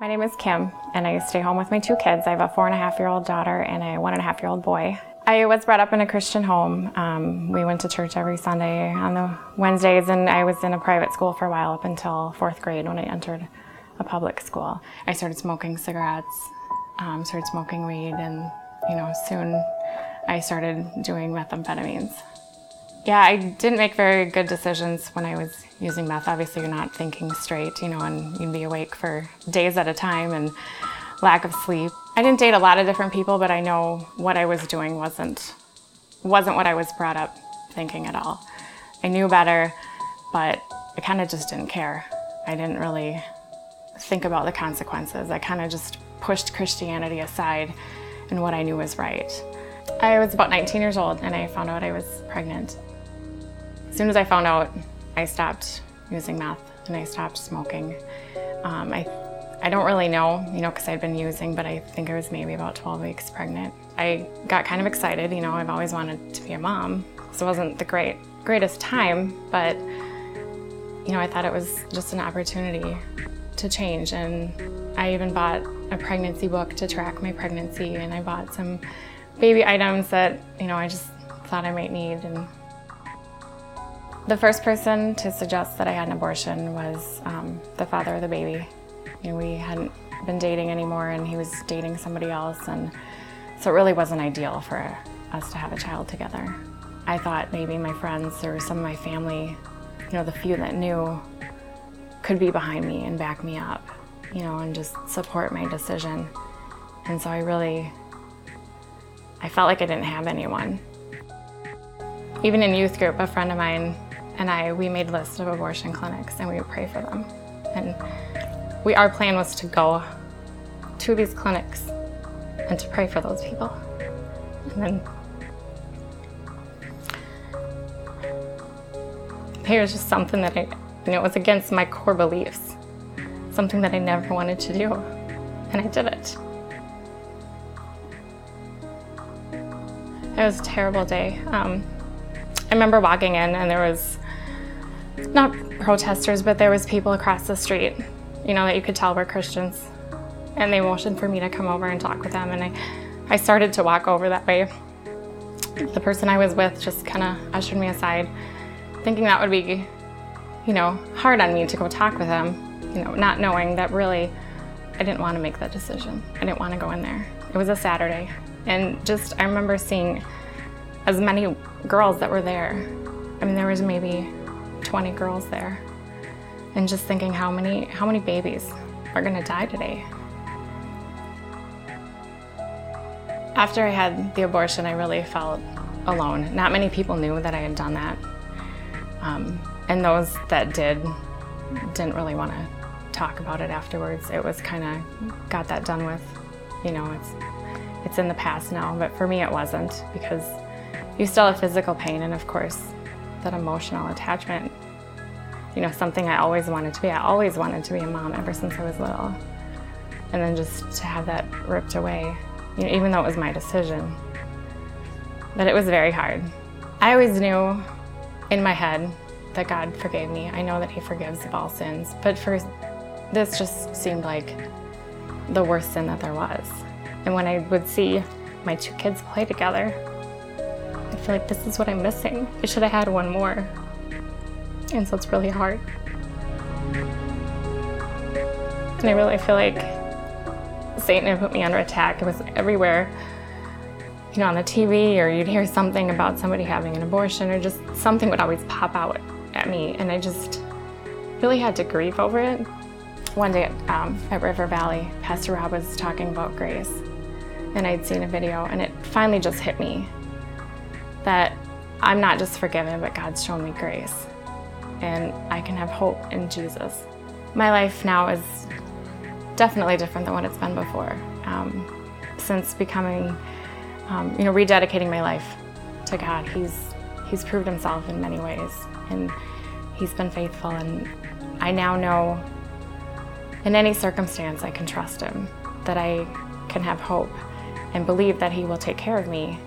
My name is Kim, and I stay home with my two kids. I have a four and a half year old daughter and a one and a half year old boy. I was brought up in a Christian home. Um, we went to church every Sunday on the Wednesdays, and I was in a private school for a while up until fourth grade when I entered a public school. I started smoking cigarettes, um, started smoking weed, and you know soon I started doing methamphetamines. Yeah, I didn't make very good decisions when I was using meth. Obviously, you're not thinking straight, you know, and you'd be awake for days at a time and lack of sleep. I didn't date a lot of different people, but I know what I was doing wasn't wasn't what I was brought up thinking at all. I knew better, but I kind of just didn't care. I didn't really think about the consequences. I kind of just pushed Christianity aside and what I knew was right. I was about 19 years old and I found out I was pregnant. As soon as I found out, I stopped using meth and I stopped smoking. Um, I, I don't really know, you know, because I'd been using, but I think I was maybe about 12 weeks pregnant. I got kind of excited, you know, I've always wanted to be a mom. So it wasn't the great, greatest time, but, you know, I thought it was just an opportunity to change. And I even bought a pregnancy book to track my pregnancy, and I bought some baby items that, you know, I just thought I might need. And the first person to suggest that I had an abortion was um, the father of the baby. You know, we hadn't been dating anymore, and he was dating somebody else, and so it really wasn't ideal for us to have a child together. I thought maybe my friends or some of my family, you know, the few that knew, could be behind me and back me up, you know, and just support my decision. And so I really, I felt like I didn't have anyone. Even in youth group, a friend of mine and I, we made lists of abortion clinics and we would pray for them. And we, our plan was to go to these clinics and to pray for those people. And then was just something that I, you know, it was against my core beliefs, something that I never wanted to do, and I did it. It was a terrible day. Um, I remember walking in and there was not protesters, but there was people across the street, you know, that you could tell were Christians. And they motioned for me to come over and talk with them. And I, I started to walk over that way. The person I was with just kind of ushered me aside, thinking that would be, you know, hard on me to go talk with them, you know, not knowing that really I didn't want to make that decision. I didn't want to go in there. It was a Saturday. And just, I remember seeing as many girls that were there. I mean, there was maybe 20 girls there. And just thinking how many, how many babies are gonna die today. After I had the abortion, I really felt alone. Not many people knew that I had done that. Um, and those that did didn't really want to talk about it afterwards. It was kind of got that done with. You know, it's it's in the past now, but for me it wasn't because you still have physical pain and of course that emotional attachment. You know, something I always wanted to be. I always wanted to be a mom ever since I was little. And then just to have that ripped away, you know, even though it was my decision. But it was very hard. I always knew in my head that God forgave me. I know that He forgives of all sins. But for this just seemed like the worst sin that there was. And when I would see my two kids play together, feel like this is what I'm missing. I should have had one more. And so it's really hard. And I really feel like Satan had put me under attack. It was everywhere. You know, on the TV, or you'd hear something about somebody having an abortion, or just something would always pop out at me. And I just really had to grieve over it. One day um, at River Valley, Pastor Rob was talking about grace. And I'd seen a video, and it finally just hit me that I'm not just forgiven, but God's shown me grace. And I can have hope in Jesus. My life now is definitely different than what it's been before. Um, since becoming, um, you know, rededicating my life to God, He's He's proved Himself in many ways, and He's been faithful. And I now know, in any circumstance, I can trust Him, that I can have hope, and believe that He will take care of me